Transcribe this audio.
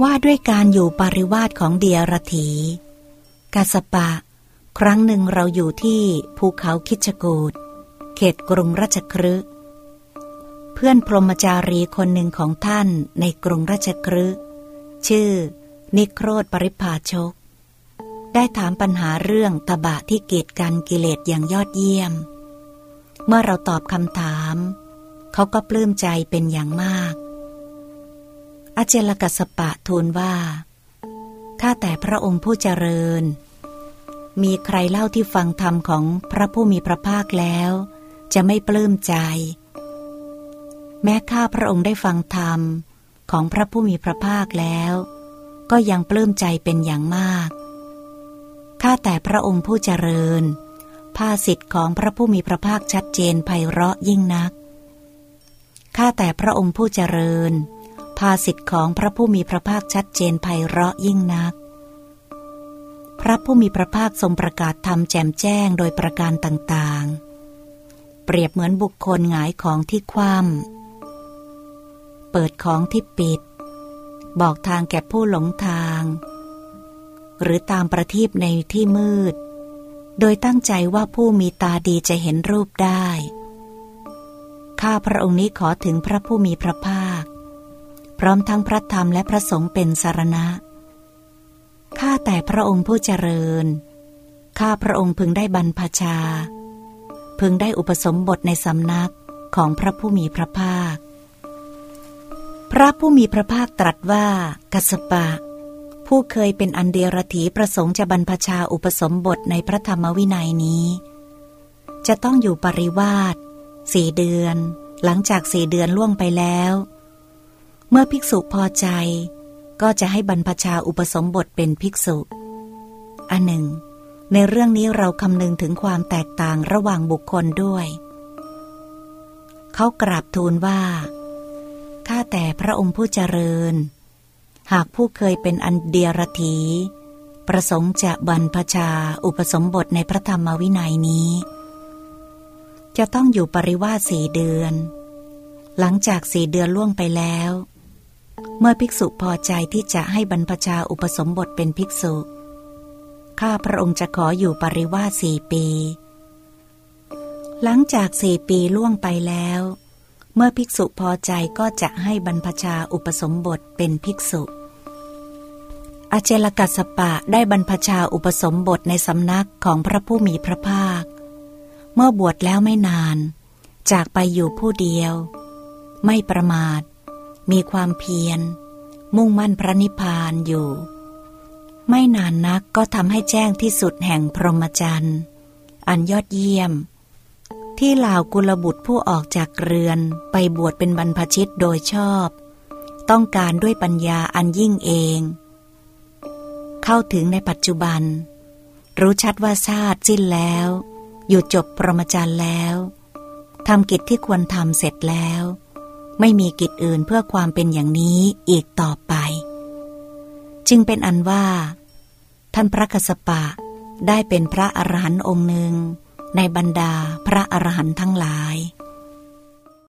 ว่าด้วยการอยู่ปริวาสของเดียรถีกาสปะ ครั้งหนึ่งเราอยู่ที่ภูเขาคิชกูดเขตกรุงราชครึเพื่อนพรหมจารีคนหนึ่งของท่านในกรุงราชครึชื่อ นิโครธปริพาชก ได้ถามปัญหาเรื่องตบะที่เกียดกันกิเลสอย่างยอดเยี่ยม เมื่อเราตอบคำถาม เขาก็ปลื้มใจเป็นอย่างมาก อาเจลกัสปะทูลว่าข้าแต่พระองค์ผู้เจริญ มีใครเล่าที่ฟังธรรมของพระผู้มีพระภาคแล้ว จะไม่ปลื้มใจ แม้ข้าพระองค์ได้ฟังธรรมของพระผู้มีพระภาคแล้ว ก็ยังปลื้มใจเป็นอย่างมาก ข้าแต่พระองค์ผู้เจริญ ภาสิทธิ์ของพระผู้มีพระภาคชัดเจนไพเราะยิ่งนัก ข้าแต่พระองค์ผู้เจริญาสิทธิ์ของพระผู้มีพระภาคชัดเจนไพเราะยิ่งนัก พระผู้มีพระภาคทรงประกาศธรรมแจมแจ้งโดยประการต่างๆ เปรียบเหมือนบุคคลหงายของที่คว่ำเปิดของที่ปิด บอกทางแก่ผู้หลงทาง หรือตามประทีปในที่มืด โดยตั้งใจว่าผู้มีตาดีจะเห็นรูปได้ข้าพระองค์นี้ขอถึงพระผู้มีพระภาค ร้อมทั้งพระธรรมและพระสงฆ์เป็นสารณะ ข้าแต่พระองค์ผู้เจริญ ข้าพระองค์พึงได้บรรพชา พึงได้อุปสมบทในสำนักของพระผู้มีพระภาค พระผู้มีพระภาคตรัสว่า กัสปะ ผู้เคยเป็นอันเดียรถีประสงค์จะบรรพชาอุปสมบทในพระธรรมวินัยนี้ จะต้องอยู่ปริวาสสี่เดือน หลังจากสี่เดือนล่วงไปแล้ว เมื่อภิกษุพอใจ ก็จะให้บรรพชาอุปสมบทเป็นภิกษุ อันหนึ่ง ในเรื่องนี้เราคำนึงถึงความแตกต่างระหว่างบุคคลด้วย เขากราบทูลว่า ข้าแต่พระองค์ผู้เจริญ หากผู้เคยเป็นอันเดียรถีประสงค์จะบรรพชาอุปสมบทในพระธรรมวินัยนี้ จะต้องอยู่ปริวาสสี่เดือน หลังจากสี่เดือนล่วงไปแล้ว เมื่อภิกษุพอใจที่จะให้บรรพชาอุปสมบทเป็นภิกษุ ข้าพระองค์จะขออยู่ปริวาสสี่ปี หลังจากสี่ปีล่วงไปแล้ว เมื่อภิกษุพอใจก็จะให้บรรพชาอุปสมบทเป็นภิกษุอาเจลกัสปะได้บรรพชาอุปสมบทในสำนักของพระผู้มีพระภาค เมื่อบวชแล้วไม่นาน จากไปอยู่ผู้เดียว ไม่ประมาท มีความเพียร มุ่งมั่นพระนิพพานอยู่ ไม่นานนักก็ทำให้แจ้งที่สุดแห่งพรหมจรรย์ อันยอดเยี่ยม ที่เหล่ากุลบุตรผู้ออกจากเรือนไปบวชเป็นบรรพชิตโดยชอบ ต้องการด้วยปัญญาอันยิ่งเอง เข้าถึงในปัจจุบัน รู้ชัดว่าชาติสิ้นแล้ว อยู่จบพรหมจรรย์แล้วทำกิจที่ควรทำเสร็จแล้ว ไม่มีกิจอื่นเพื่อความเป็นอย่างนี้อีกต่อไป จึงเป็นอันว่า ท่านพระกสปะได้เป็นพระอรหันต์องค์หนึ่ง ในบรรดาพระอรหันต์ทั้งหลาย